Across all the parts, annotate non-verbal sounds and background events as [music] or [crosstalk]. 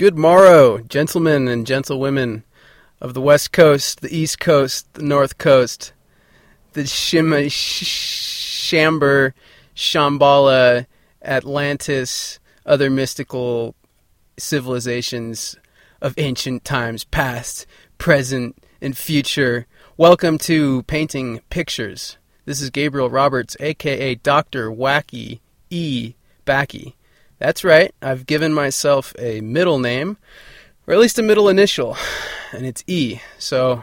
Good morrow, gentlemen and gentlewomen of the West Coast, the East Coast, the North Coast, the Shima, Sh- Shamber, Shambhala, Atlantis, other mystical civilizations of ancient times, past, present, and future. Welcome to Painting Pictures. This is Gabriel Roberts, aka Dr. Wacky E. Backy. That's right, I've given myself a middle name, or at least a middle initial, and it's E. So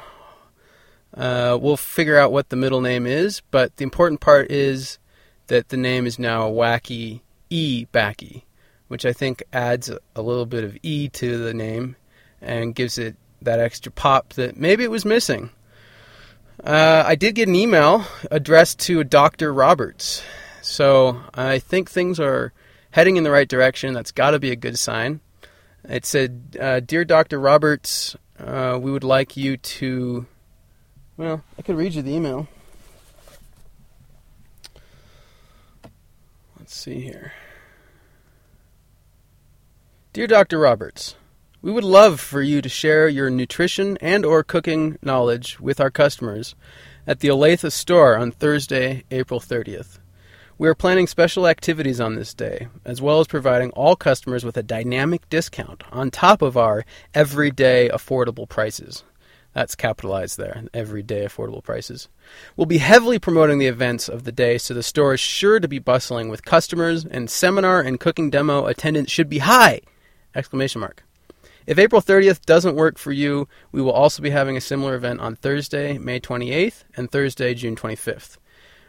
uh, we'll figure out what the middle name is, but the important part is that the name is now a Wacky E. Backy, which I think adds a little bit of E to the name and gives it that extra pop that maybe it was missing. Uh, I did get an email addressed to Dr. Roberts, so I think things are heading in the right direction. That's got to be a good sign. It said, uh, Dear Dr. Roberts, uh, we would like you to. Well, I could read you the email. Let's see here. Dear Dr. Roberts, we would love for you to share your nutrition and or cooking knowledge with our customers at the Olathe store on Thursday, April 30th. We are planning special activities on this day, as well as providing all customers with a dynamic discount on top of our everyday affordable prices. That's capitalized there, everyday affordable prices. We'll be heavily promoting the events of the day, so the store is sure to be bustling with customers, and seminar and cooking demo attendance should be high! Exclamation mark. If April 30th doesn't work for you, we will also be having a similar event on Thursday, May 28th, and Thursday, June 25th.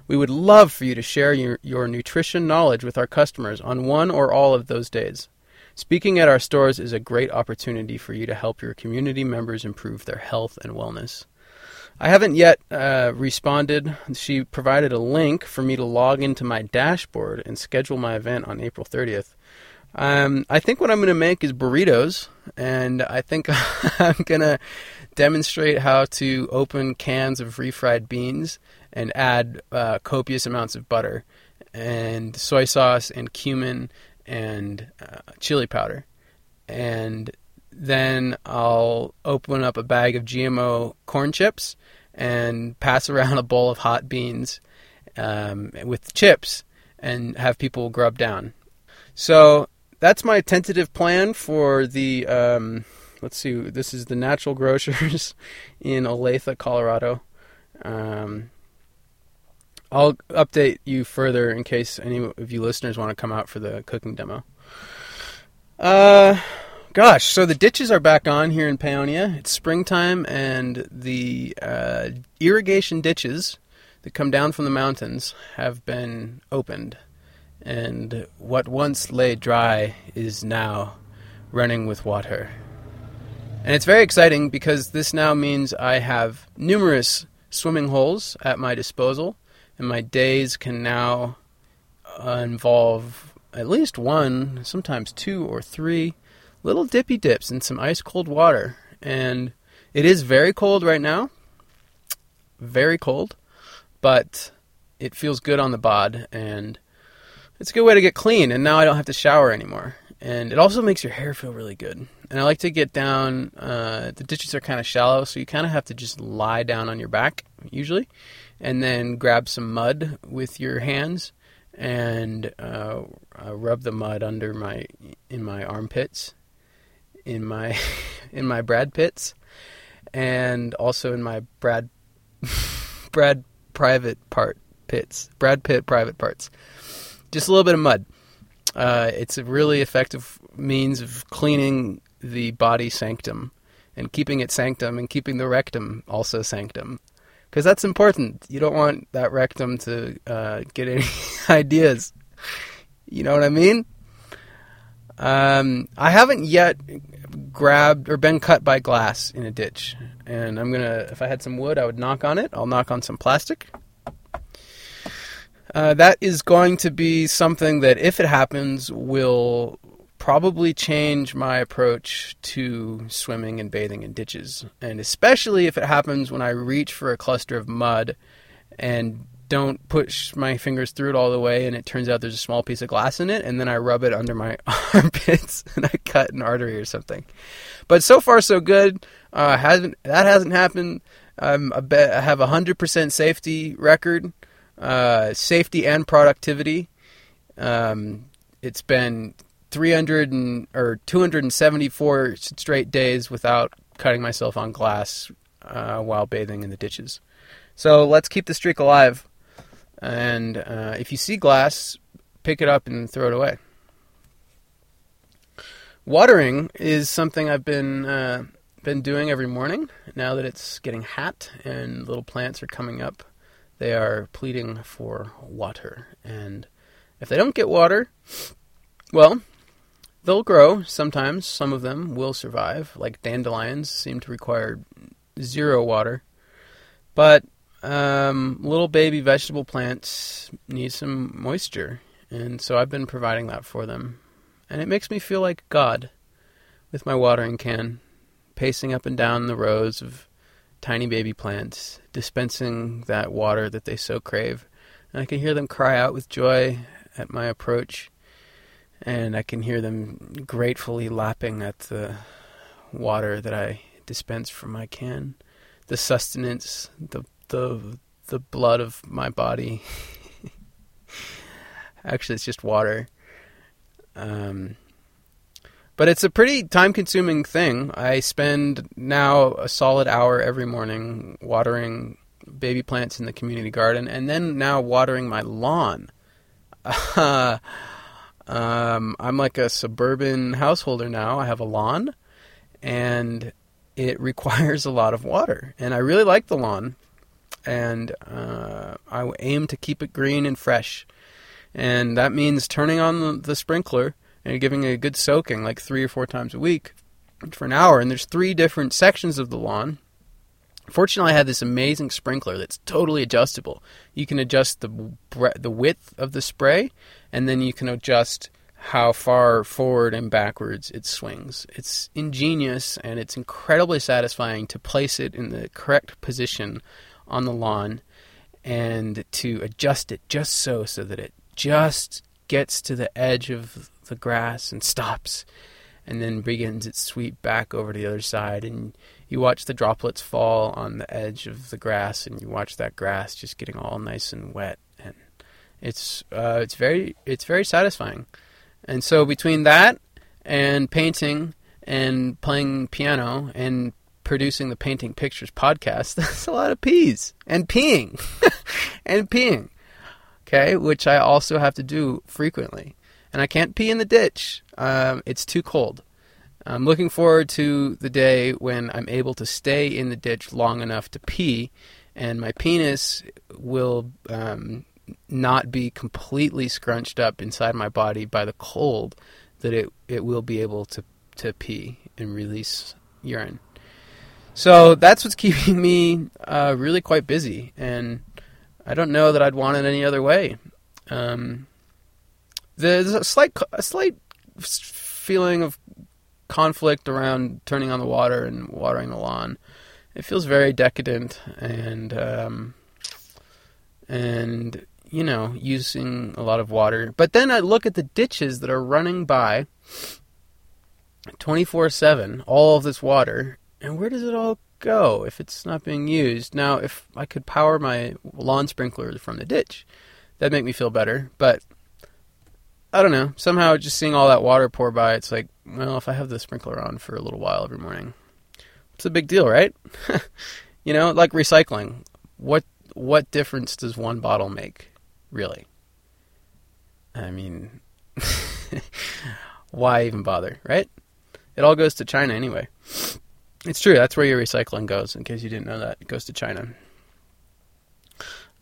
We would love for you to share your, your nutrition knowledge with our customers on one or all of those days. Speaking at our stores is a great opportunity for you to help your community members improve their health and wellness. I haven't yet uh, responded. She provided a link for me to log into my dashboard and schedule my event on April 30th. Um, I think what I'm going to make is burritos, and I think [laughs] I'm going to demonstrate how to open cans of refried beans and add uh, copious amounts of butter and soy sauce and cumin and uh, chili powder. And then I'll open up a bag of GMO corn chips and pass [laughs] around a bowl of hot beans um, with chips and have people grub down. So that's my tentative plan for the. Um, let's see. This is the Natural [laughs] Grocers in Olathe, Colorado. Um, I'll update you further in case any of you listeners want to come out for the cooking demo. Uh, gosh, so the ditches are back on here in Paonia. It's springtime, and the uh, irrigation ditches that come down from the mountains have been opened. And what once lay dry is now running with water. And it's very exciting because this now means I have numerous swimming holes at my disposal and my days can now uh, involve at least one, sometimes two or three little dippy dips in some ice cold water. And it is very cold right now, very cold, but it feels good on the bod and it's a good way to get clean. And now I don't have to shower anymore. And it also makes your hair feel really good. And I like to get down. Uh, the ditches are kind of shallow, so you kind of have to just lie down on your back usually and then grab some mud with your hands and uh, uh, rub the mud under my in my armpits, in my [laughs] in my Brad pits, and also in my Brad [laughs] Brad private part pits, Brad Pitt private parts. Just a little bit of mud. Uh, it's a really effective means of cleaning the body sanctum and keeping it sanctum and keeping the rectum also sanctum because that's important. You don't want that rectum to uh, get any [laughs] ideas. You know what I mean? Um, I haven't yet grabbed or been cut by glass in a ditch, and I'm gonna. If I had some wood, I would knock on it. I'll knock on some plastic. Uh, that is going to be something that, if it happens, will probably change my approach to swimming and bathing in ditches. And especially if it happens when I reach for a cluster of mud and don't push my fingers through it all the way and it turns out there's a small piece of glass in it and then I rub it under my [laughs] armpits and I cut an artery or something. But so far so good. Uh, hasn't that hasn't happened. Um, I, bet I have a hundred percent safety record, uh, safety and productivity. Um, it's been 300 and, or 274 straight days without cutting myself on glass uh, while bathing in the ditches. So let's keep the streak alive. And uh, if you see glass, pick it up and throw it away. Watering is something I've been uh, been doing every morning. Now that it's getting hot and little plants are coming up, they are pleading for water. And if they don't get water, well, they'll grow sometimes. Some of them will survive, like dandelions seem to require zero water. But um, little baby vegetable plants need some moisture, and so I've been providing that for them. And it makes me feel like God with my watering can, pacing up and down the rows of tiny baby plants, dispensing that water that they so crave. And I can hear them cry out with joy at my approach, and I can hear them gratefully lapping at the water that I dispense from my can. The sustenance, the the the blood of my body. [laughs] Actually, it's just water. Um, but it's a pretty time consuming thing. I spend now a solid hour every morning watering baby plants in the community garden and then now watering my lawn. [laughs] um, I'm like a suburban householder now. I have a lawn and it [laughs] requires a lot of water. And I really like the lawn and uh, I aim to keep it green and fresh. And that means turning on the, the sprinkler and giving it a good soaking, like three or four times a week, for an hour. And there's three different sections of the lawn. Fortunately, I have this amazing sprinkler that's totally adjustable. You can adjust the the width of the spray, and then you can adjust how far forward and backwards it swings. It's ingenious and it's incredibly satisfying to place it in the correct position on the lawn and to adjust it just so so that it just gets to the edge of the grass and stops and then begins its sweep back over to the other side and you watch the droplets fall on the edge of the grass and you watch that grass just getting all nice and wet it's uh, it's very it's very satisfying and so between that and painting and playing piano and producing the Painting Pictures podcast, [laughs] that's a lot of peas and peeing [laughs] and peeing. Okay, which I also have to do frequently. And I can't pee in the ditch. Um, it's too cold. I'm looking forward to the day when I'm able to stay in the ditch long enough to pee, and my penis will um, not be completely scrunched up inside my body by the cold, that it, it will be able to, to pee and release urine. So that's what's [laughs] keeping me uh, really quite busy, and I don't know that I'd want it any other way. Um, there's a slight, a slight feeling of conflict around turning on the water and watering the lawn. It feels very decadent and um, and you know using a lot of water. But then I look at the ditches that are running by 24/7, all of this water, and where does it all go if it's not being used? Now, if I could power my lawn sprinkler from the ditch, that'd make me feel better. But I don't know. Somehow, just seeing all that water pour by, it's like, well, if I have the sprinkler on for a little while every morning, it's a big deal, right? [laughs] you know, like recycling. What what difference does one bottle make, really? I mean, [laughs] why even bother, right? It all goes to China anyway. It's true. That's where your recycling goes. In case you didn't know that, it goes to China.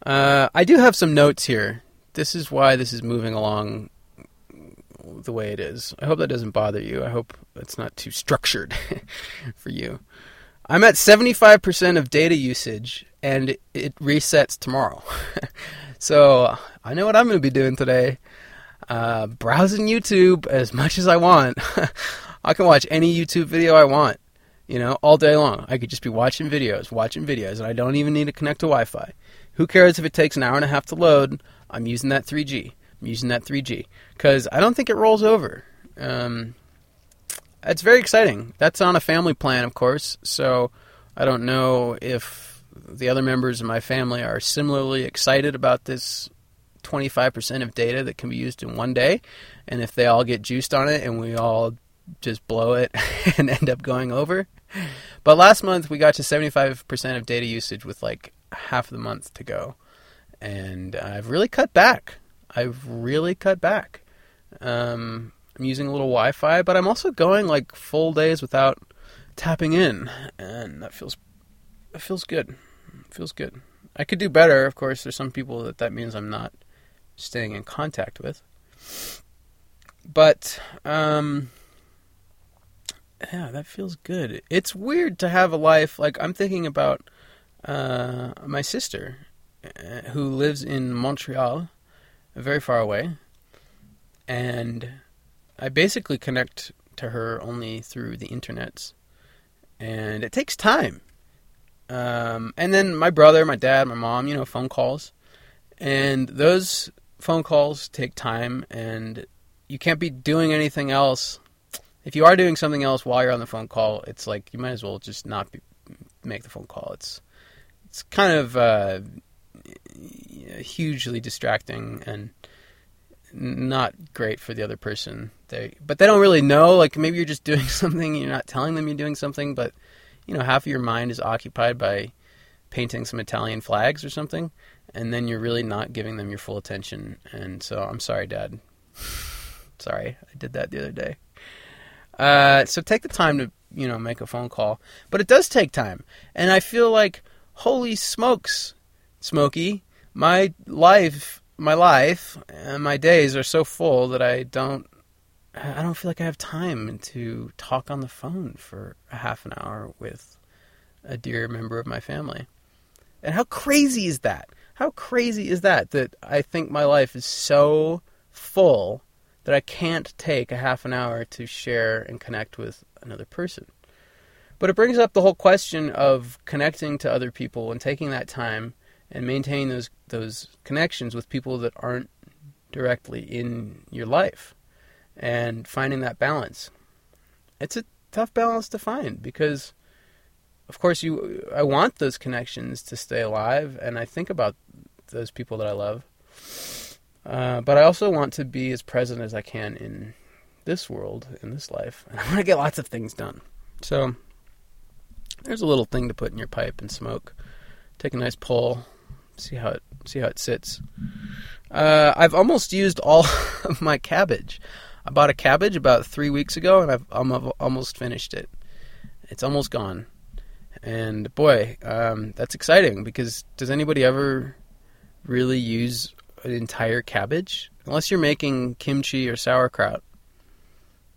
Uh, I do have some notes here. This is why this is moving along the way it is. I hope that doesn't bother you. I hope it's not too structured [laughs] for you. I'm at 75% of data usage, and it resets tomorrow. [laughs] so I know what I'm going to be doing today. Uh, browsing YouTube as much as I want. [laughs] I can watch any YouTube video I want you know, all day long. I could just be watching videos, watching videos, and I don't even need to connect to Wi Fi. Who cares if it takes an hour and a half to load? I'm using that 3G. I'm using that 3G because I don't think it rolls over. Um, it's very exciting. That's on a family plan, of course. So I don't know if the other members of my family are similarly excited about this 25% of data that can be used in one day, and if they all get juiced on it and we all just blow it [laughs] and end up going over. But last month we got to 75% of data usage with like half the month to go. And I've really cut back. I've really cut back. Um, I'm using a little Wi-Fi, but I'm also going like full days without tapping in, and that feels that feels good. It feels good. I could do better, of course. There's some people that that means I'm not staying in contact with, but um, yeah, that feels good. It's weird to have a life like I'm thinking about uh, my sister, uh, who lives in Montreal, very far away, and I basically connect to her only through the internets, and it takes time. Um, and then my brother, my dad, my mom, you know, phone calls, and those phone calls take time, and you can't be doing anything else. If you are doing something else while you're on the phone call, it's like you might as well just not be, make the phone call. It's it's kind of uh, hugely distracting and not great for the other person. They but they don't really know. Like maybe you're just doing [laughs] something, you're not telling them you're doing something, but you know half of your mind is occupied by painting some Italian flags or something, and then you're really not giving them your full attention. And so I'm sorry, Dad. [laughs] sorry, I did that the other day. Uh, so take the time to you know make a phone call, but it does take time, and I feel like holy smokes, Smokey, my life my life and my days are so full that I don't I don't feel like I have time to talk on the phone for a half an hour with a dear member of my family. And how crazy is that? How crazy is that that I think my life is so full that I can't take a half an hour to share and connect with another person. But it brings up the whole question of connecting to other people and taking that time and maintaining those those connections with people that aren't directly in your life and finding that balance. It's a tough balance to find because of course you I want those connections to stay alive and I think about those people that I love. Uh, but I also want to be as present as I can in this world, in this life. And I want to get lots of things done. So there's a little thing to put in your pipe and smoke. Take a nice pull, see how it see how it sits. Uh, I've almost used all [laughs] of my cabbage. I bought a cabbage about three weeks ago, and I've I'm almost finished it. It's almost gone, and boy, um, that's exciting because does anybody ever really use an entire cabbage? Unless you're making kimchi or sauerkraut,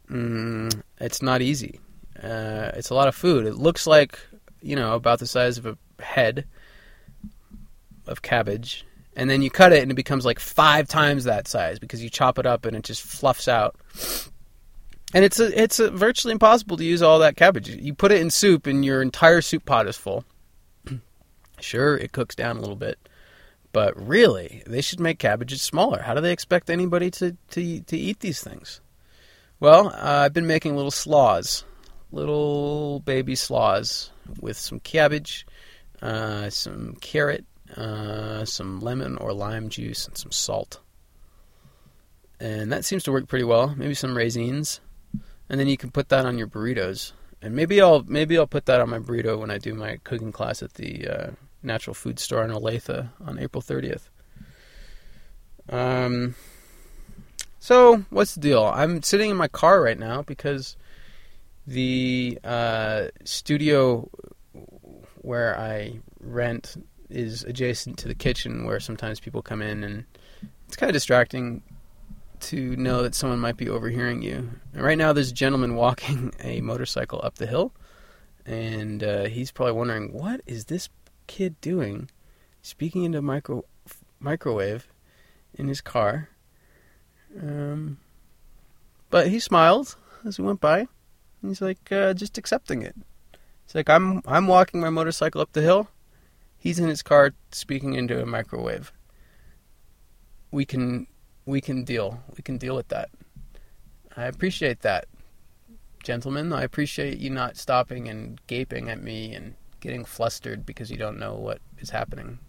mm, it's not easy. Uh, it's a lot of food. It looks like you know about the size of a head of cabbage, and then you cut it and it becomes like five times that size because you chop it up and it just fluffs out. And it's a, it's a virtually impossible to use all that cabbage. You put it in soup and your entire soup pot is full. [clears throat] sure, it cooks down a little bit, but really, they should make cabbages smaller. How do they expect anybody to to to eat these things? Well, uh, I've been making little slaws, little baby slaws with some cabbage, uh, some carrot, uh, some lemon or lime juice, and some salt. And that seems to work pretty well. Maybe some raisins, and then you can put that on your burritos. And maybe I'll maybe I'll put that on my burrito when I do my cooking class at the uh, Natural Food Store in Olathe on April 30th. Um. So what's the deal? I'm sitting in my car right now because the uh, studio where I rent is adjacent to the kitchen where sometimes people come in and it's kind of distracting to know that someone might be overhearing you. And right now, there's a gentleman [laughs] walking a motorcycle up the hill, and uh, he's probably wondering, what is this kid doing speaking into micro microwave in his car? Um, but he smiled as we went by. He's like, uh, just accepting it. It's like I'm I'm walking my motorcycle up the hill He's in his car speaking into a microwave. We can we can deal. We can deal with that. I appreciate that. Gentlemen, I appreciate you not stopping and gaping at me and getting flustered because you don't know what is happening.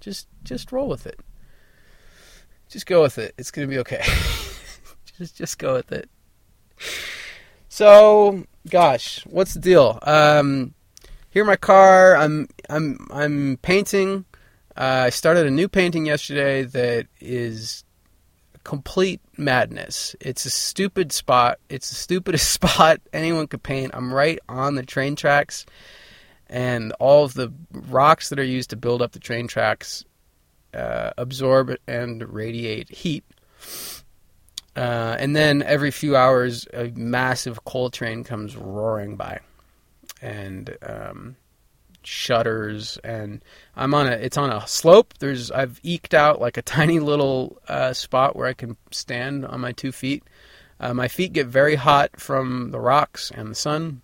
Just just roll with it. Just go with it. It's going to be okay. [laughs] just just go with it. So, gosh, what's the deal? Um, here in my car, I'm I'm I'm painting. Uh, I started a new painting yesterday that is complete madness. It's a stupid spot. It's the stupidest [laughs] spot anyone could paint. I'm right on the train tracks, and all of the rocks that are used to build up the train tracks uh, absorb and radiate heat. Uh, and then every few hours, a massive coal train comes roaring by, and um, shutters. And I'm on a it's on a slope. There's I've eked out like a [laughs] tiny little uh, spot where I can stand on my two feet. Uh, my feet get very hot from the rocks and the sun.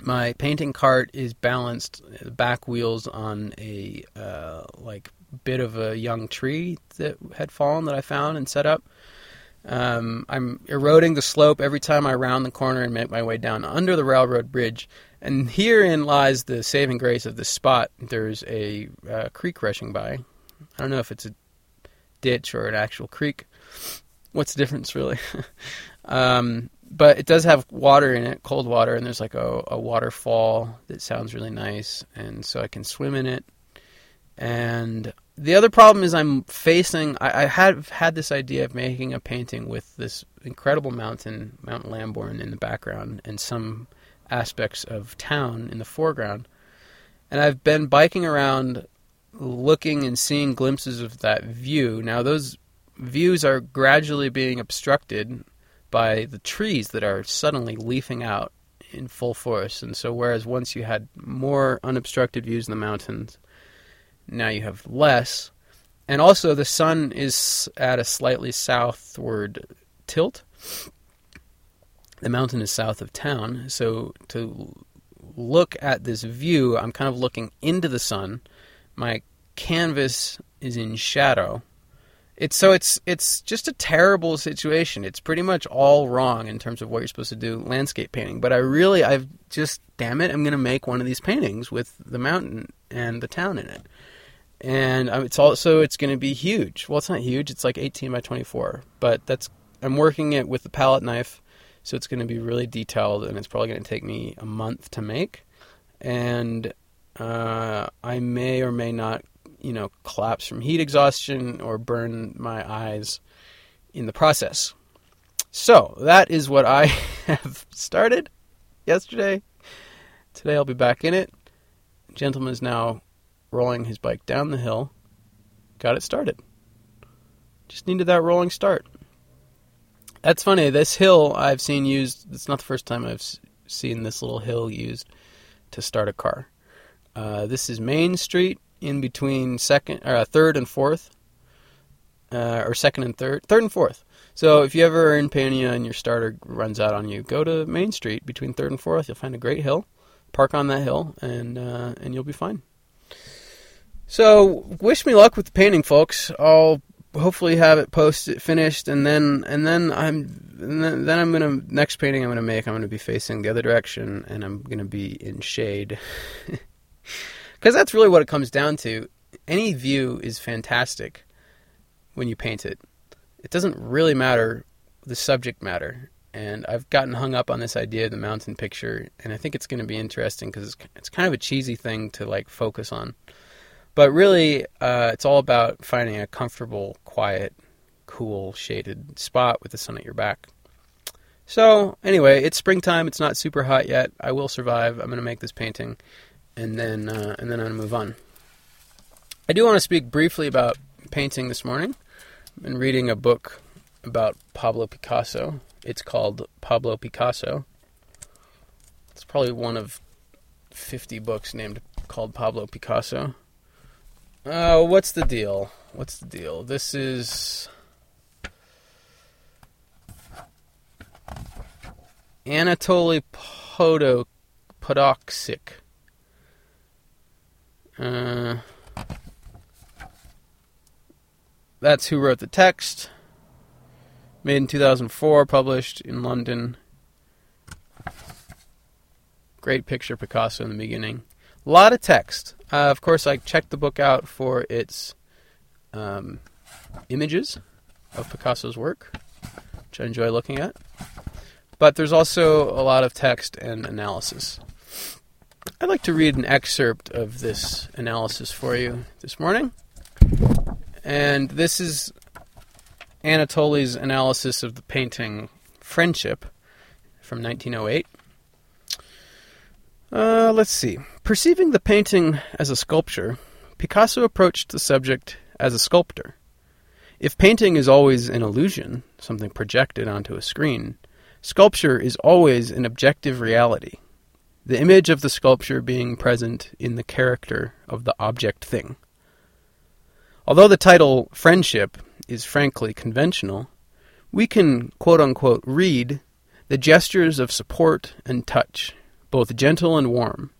My painting cart is balanced back wheels on a uh, like bit of a young tree that had fallen that I found and set up. Um, I'm eroding the slope every time I round the corner and make my way down under the railroad bridge. And herein lies the saving grace of this spot. There's a uh, creek rushing by. I don't know if it's a ditch or an actual creek. What's the difference, really? [laughs] um, but it does have water in it, cold water, and there's like a, a waterfall that sounds really nice. And so I can swim in it. And the other problem is I'm facing. I, I have had this idea of making a painting with this incredible mountain, Mount Lamborn, in the background, and some aspects of town in the foreground. And I've been biking around, looking and seeing glimpses of that view. Now those views are gradually being obstructed by the trees that are suddenly leafing out in full force. And so, whereas once you had more unobstructed views in the mountains, now you have less. And also, the sun is at a slightly southward tilt. The mountain is south of town, so to look at this view, I'm kind of looking into the sun. My canvas is in shadow. It's so it's it's just a terrible situation. It's pretty much all wrong in terms of what you're supposed to do landscape painting. But I really I've just damn it, I'm going to make one of these paintings with the mountain and the town in it and um, it's also it's going to be huge. Well, it's not huge; it's like 18 by 24. But that's I'm working it with the palette knife, so it's going to be really detailed, and it's probably going to take me a month to make. And uh, I may or may not, you know, collapse from heat exhaustion or burn my eyes in the process. So that is what I [laughs] have started yesterday. Today I'll be back in it. Gentleman is now rolling his bike down the hill, got it started. Just needed that rolling start. That's funny. This hill I've seen used. It's not the first time I've seen this little hill used to start a car. Uh, this is Main Street in between second, uh, third and fourth, uh, or second and third, third and fourth. So if you ever are in Paonia and your starter runs out on you, go to Main Street between third and fourth. You'll find a great hill. Park on that hill, and uh, and you'll be fine. So, wish me luck with the painting, folks. I'll hopefully have it posted, finished, and then and then I'm and then, then I'm gonna next painting I'm gonna make. I'm gonna be facing the other direction, and I'm gonna be in shade, [laughs] because that's really what it comes down to. Any view is fantastic when you paint it. It doesn't really matter the subject matter. And I've gotten hung up on this idea of the mountain picture, and I think it's to be interesting because it's, it's kind of a cheesy thing to like focus on. But really, uh, it's all about finding a comfortable, quiet, cool, shaded spot with the sun at your back. So, anyway, it's springtime. It's not super hot yet. I will survive. I'm going to make this painting, and then uh, and then I'm going to move on. I do want to speak briefly about painting this morning. I've been reading a book about Pablo Picasso. It's called Pablo Picasso. It's probably one of 50 books named called Pablo Picasso. Uh, what's the deal? What's the deal? This is Anatoly Podo Podoksik. Uh, that's who wrote the text. Made in 2004, published in London. Great picture, Picasso in the beginning. A lot of text. Uh, of course, I checked the book out for its um, images of Picasso's work, which I enjoy looking at. But there's also a lot of text and analysis. I'd like to read an excerpt of this analysis for you this morning. And this is Anatoly's analysis of the painting Friendship from 1908. Uh, let's see. Perceiving the painting as a sculpture, Picasso approached the subject as a sculptor. If painting is always an illusion, something projected onto a screen, sculpture is always an objective reality, the image of the sculpture being present in the character of the object thing. Although the title Friendship is frankly conventional, we can quote unquote read the gestures of support and touch, both gentle and warm.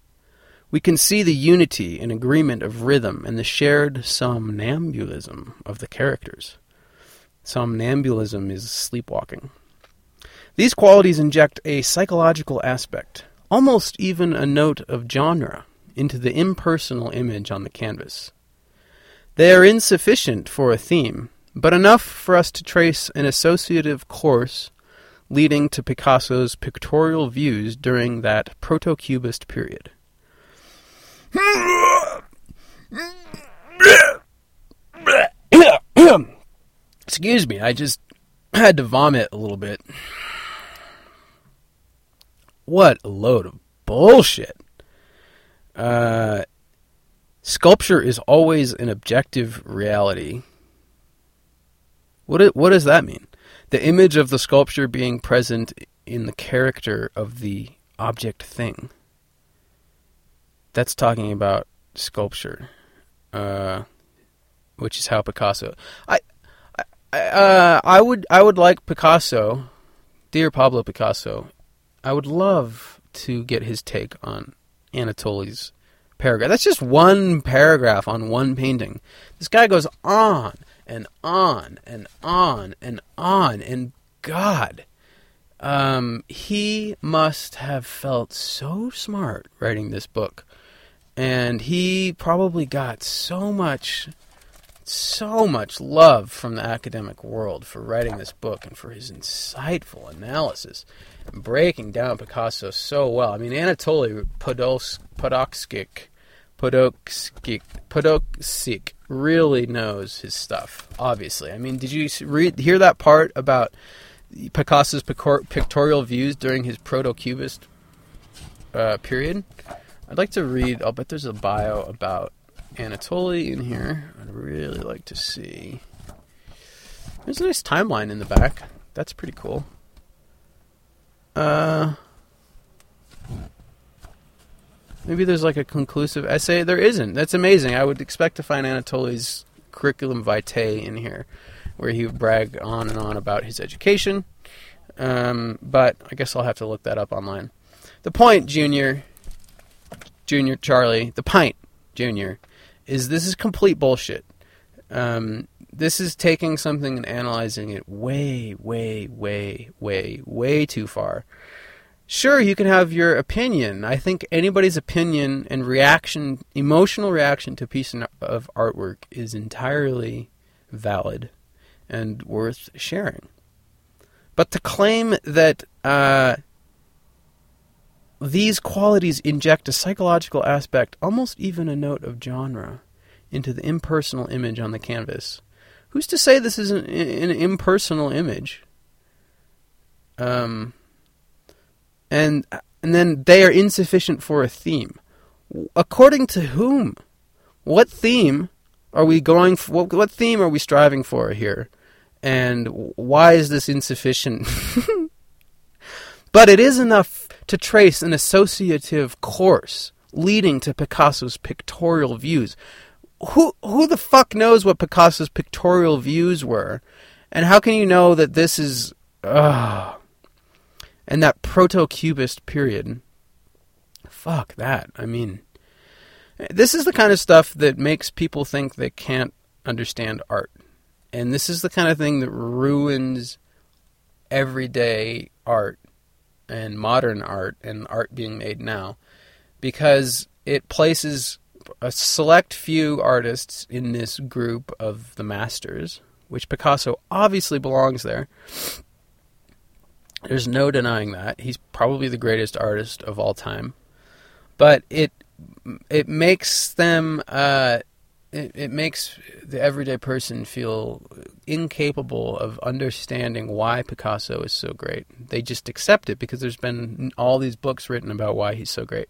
We can see the unity and agreement of rhythm and the shared somnambulism of the characters. Somnambulism is sleepwalking. These qualities inject a psychological aspect, almost even a note of genre into the impersonal image on the canvas. They are insufficient for a theme, but enough for us to trace an associative course leading to Picasso's pictorial views during that proto-cubist period. Excuse me, I just had to vomit a little bit. What a load of bullshit. Uh, sculpture is always an objective reality. What it, what does that mean? The image of the sculpture being present in the character of the object thing. That's talking about sculpture, uh, which is how Picasso. I, I, uh, I would I would like Picasso, dear Pablo Picasso, I would love to get his take on Anatoly's paragraph. That's just one paragraph on one painting. This guy goes on and on and on and on. And God, um, he must have felt so smart writing this book. And he probably got so much so much love from the academic world for writing this book and for his insightful analysis and breaking down Picasso so well. I mean, Anatoly Podolsky, Podolsky, Podolsky really knows his stuff. Obviously, I mean, did you hear that part about Picasso's pictorial views during his proto-cubist uh, period? I'd like to read. I'll bet there's a bio about Anatoly in here. I'd really like to see. There's a nice timeline in the back. That's pretty cool. Uh, maybe there's like a conclusive essay. There isn't. That's amazing. I would expect to find Anatoly's curriculum vitae in here, where he would brag on and on about his education. Um, but I guess I'll have to look that up online. The point, Junior, Junior Charlie, the pint, Junior, is this is complete bullshit. Um, this is taking something and analyzing it way, way, way, way, way too far. Sure, you can have your opinion. I think anybody's opinion and reaction, emotional reaction to a piece of artwork is entirely valid and worth sharing. But to claim that uh, these qualities inject a psychological aspect, almost even a note of genre, into the impersonal image on the canvas. Who's to say this is an, an impersonal image? Um, and and then they are insufficient for a theme. According to whom? What theme are we going for? What, what theme are we striving for here? And why is this insufficient? [laughs] but it is enough to trace an associative course leading to Picasso's pictorial views. Who who the fuck knows what Picasso's pictorial views were? And how can you know that this is ugh, and that proto-cubist period? Fuck that. I mean, This is the kind of stuff that makes people think they can't understand art. And this is the kind of thing that ruins everyday art and modern art and art being made now because it places a select few artists in this group of the masters, which Picasso obviously belongs there. There's no denying that. He's probably the greatest artist of all time. But it it makes them uh, it, it makes the everyday person feel incapable of understanding why Picasso is so great. They just accept it because there's been all these books written about why he's so great.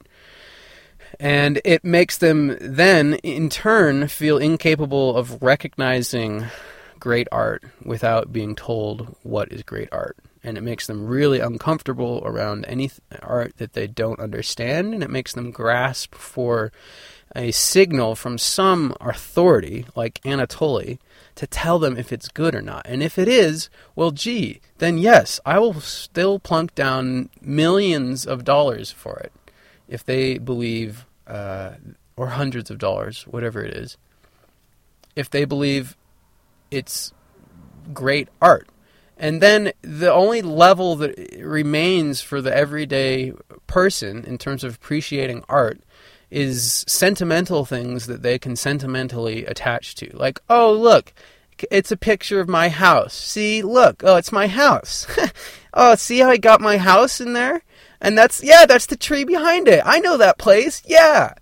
And it makes them then, in turn, feel incapable of recognizing great art without being told what is great art. And it makes them really uncomfortable around any art that they don't understand, and it makes them grasp for a signal from some authority, like Anatoly, to tell them if it's good or not. And if it is, well, gee, then yes, I will still plunk down millions of dollars for it if they believe, uh, or hundreds of dollars, whatever it is, if they believe it's great art. And then the only level that remains for the everyday person in terms of appreciating art is sentimental things that they can sentimentally attach to. Like, oh, look, it's a picture of my house. See, look, oh, it's my house. [laughs] oh, see how I got my house in there? And that's, yeah, that's the tree behind it. I know that place. Yeah.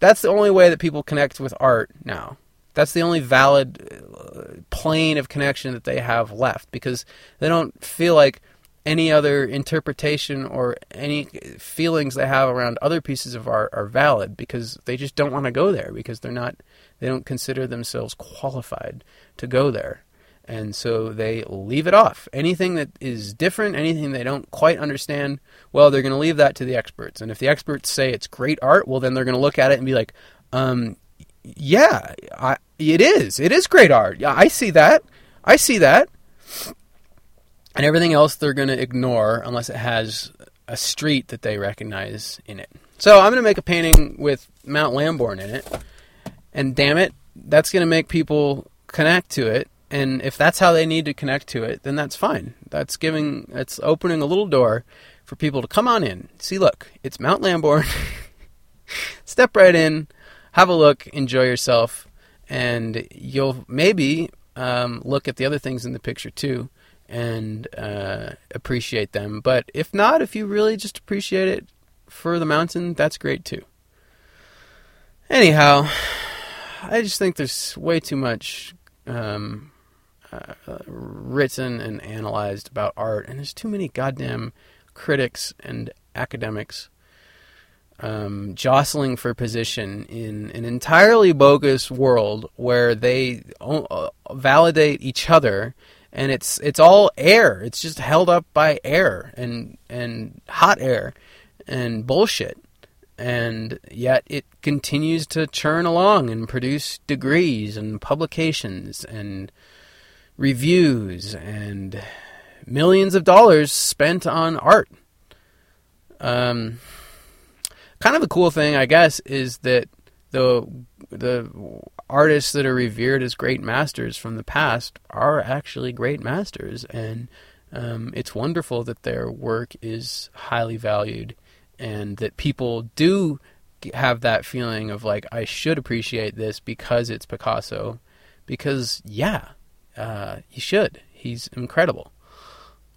That's the only way that people connect with art now. That's the only valid uh, plane of connection that they have left because they don't feel like any other interpretation or any feelings they have around other pieces of art are valid because they just don't want to go there because they're not they don't consider themselves qualified to go there. And so they leave it off. Anything that is different anything they don't quite understand well they're going to leave that to the experts. And if the experts say it's great art well then they're going to look at it and be like um yeah I, it is. It is great art. Yeah i see that. I see that and everything else they're going to ignore unless it has a street that they recognize in it. So I'm going to make a painting with Mount Lamborn in it, and damn it, that's going to make people connect to it. And if that's how they need to connect to it, then that's fine. That's giving, it's opening a little door for people to come on in. See, look, it's Mount Lamborn. [laughs] Step right in, have a look, enjoy yourself, and you'll maybe um, look at the other things in the picture too and uh, appreciate them. But if not, if you really just appreciate it for the mountain, that's great too. Anyhow, I just think there's way too much um, uh, written and analyzed about art, and there's too many goddamn critics and academics um, jostling for position in an entirely bogus world where they uh, validate each other and it's it's all air. It's just held up by air and and hot air and bullshit. And yet it continues to churn along and produce degrees and publications and reviews and millions of dollars spent on art. Um, kind of a cool thing, I guess, is that the the artists that are revered as great masters from the past are actually great masters, and um, it's wonderful that their work is highly valued, and that people do have that feeling of like I should appreciate this because it's Picasso, because yeah, uh, you should. He's incredible.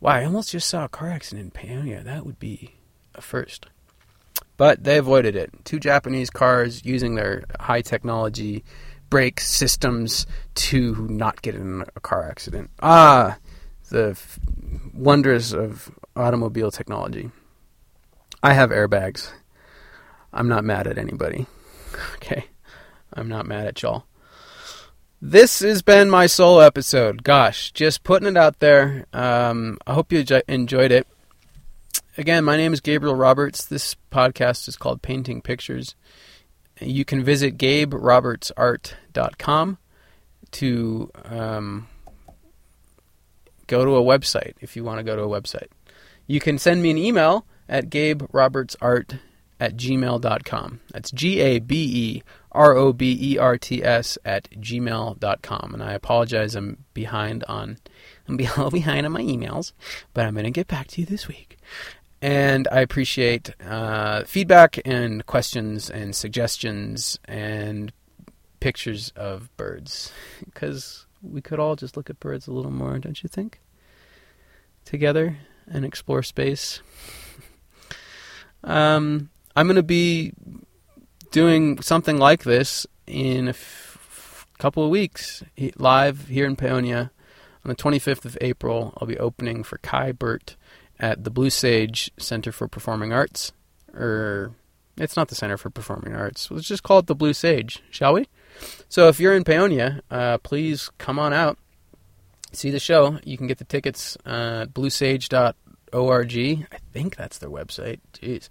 Wow, I almost just saw a car accident in Paonia. That would be a first. But they avoided it. Two Japanese cars using their high technology brake systems to not get in a car accident. Ah, the f- wonders of automobile technology. I have airbags. I'm not mad at anybody. [laughs] Okay. I'm not mad at y'all. This has been my solo episode. Gosh, just putting it out there. Um, I hope you enjoyed it. Again, my name is Gabriel Roberts. This podcast is called Painting Pictures. You can visit GabeRobertsArt.com to um, go to a website if you want to go to a website. You can send me an email at GabeRobertsArt at gmail.com. That's G A B E R O B E R T S at gmail.com. And I apologize, I'm behind on I'm a [laughs] little behind on my emails, but I'm going to get back to you this week. And I appreciate uh, feedback and questions and suggestions and pictures of birds because we could all just look at birds a little more, don't you think? Together and explore space. [laughs] um, I'm going to be doing something like this in a f- couple of weeks, live here in Paonia On the 25th of April, I'll be opening for Kai Burt at the Blue Sage Center for Performing Arts. Or, it's not the Center for Performing Arts. Let's just call it the Blue Sage, shall we? So if you're in Paonia, uh, please come on out, see the show. You can get the tickets uh, at bluesage.org. I think that's their website. Jeez.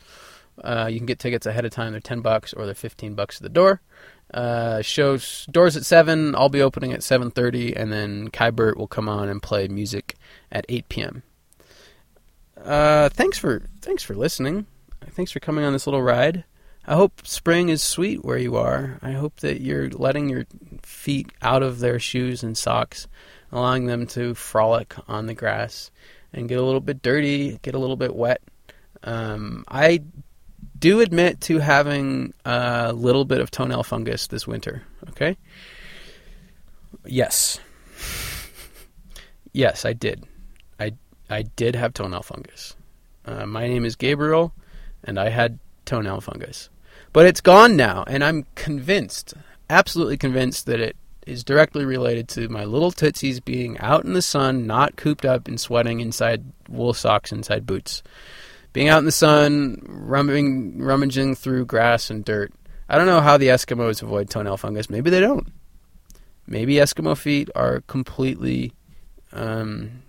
Uh, you can get tickets ahead of time. They're 10 bucks or they're 15 bucks at the door. Uh, shows doors at 7. I'll be opening at 7.30 and then Kai Burt will come on and play music at 8 p.m. Uh, thanks for thanks for listening. Thanks for coming on this little ride. I hope spring is sweet where you are. I hope that you're letting your feet out of their shoes and socks, allowing them to frolic on the grass and get a little bit dirty, get a little bit wet. Um, I do admit to having a little bit of toenail fungus this winter. Okay. Yes. [laughs] yes, I did. I did have toenail fungus. Uh, my name is Gabriel, and I had toenail fungus. But it's gone now, and I'm convinced, absolutely convinced, that it is directly related to my little tootsies being out in the sun, not cooped up and sweating inside wool socks, inside boots. Being out in the sun, rummaging, rummaging through grass and dirt. I don't know how the Eskimos avoid toenail fungus. Maybe they don't. Maybe Eskimo feet are completely um,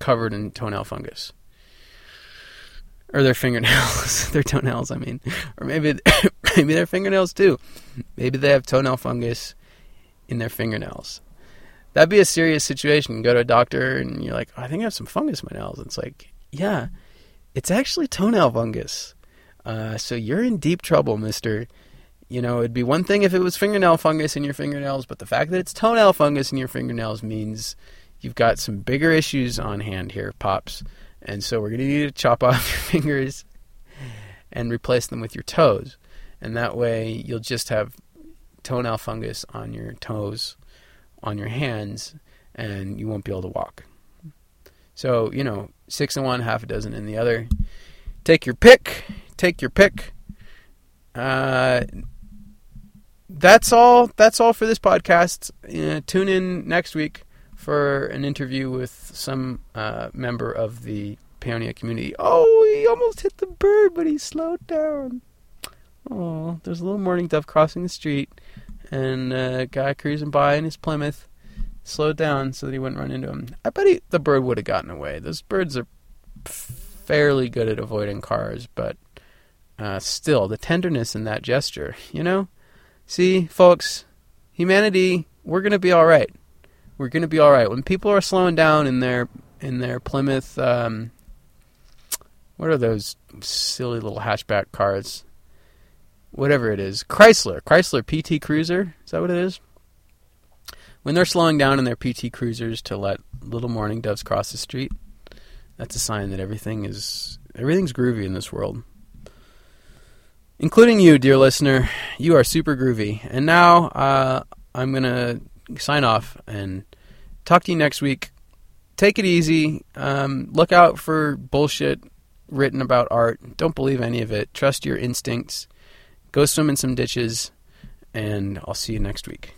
covered in toenail fungus or their fingernails, [laughs] their toenails. I mean, or maybe [coughs] maybe their fingernails too. Maybe they have toenail fungus in their fingernails. That'd be a serious situation. You go to a doctor and you're like, oh, I think I have some fungus in my nails. And it's like, yeah, it's actually toenail fungus. Uh, so you're in deep trouble, Mister. You know, it'd be one thing if it was fingernail fungus in your fingernails, but the fact that it's toenail fungus in your fingernails means you've got some bigger issues on hand here, pops. And so we're going to need to chop [laughs] off your fingers and replace them with your toes. And that way you'll just have toenail fungus on your toes, on your hands, and you won't be able to walk. So, you know, six in one, half a dozen in the other. Take your pick. Take your pick. Uh, that's all. That's all for this podcast. Uh, tune in next week for an interview with some uh, member of the Paonia community. Oh, he almost hit the bird, but he slowed down. Oh, there's a little mourning dove crossing the street, and a guy cruising by in his Plymouth slowed down so that he wouldn't run into him. I bet he, the bird would have gotten away. Those birds are fairly good at avoiding cars, but uh, still, the tenderness in that gesture, you know? See, folks, humanity, we're going to be all right we're going to be all right. When people are slowing down in their in their Plymouth, um, what are those silly little hatchback cars? Whatever it is, Chrysler, Chrysler PT Cruiser. Is that what it is? When they're slowing down in their PT Cruisers to let little mourning doves cross the street, that's a sign that everything is everything's groovy in this world. Including you, dear listener. You are super groovy. And now uh, I'm going to sign off and talk to you next week. Take it easy. Um, look out for bullshit written about art. Don't believe any of it. Trust your instincts. Go swim in some ditches, and I'll see you next week.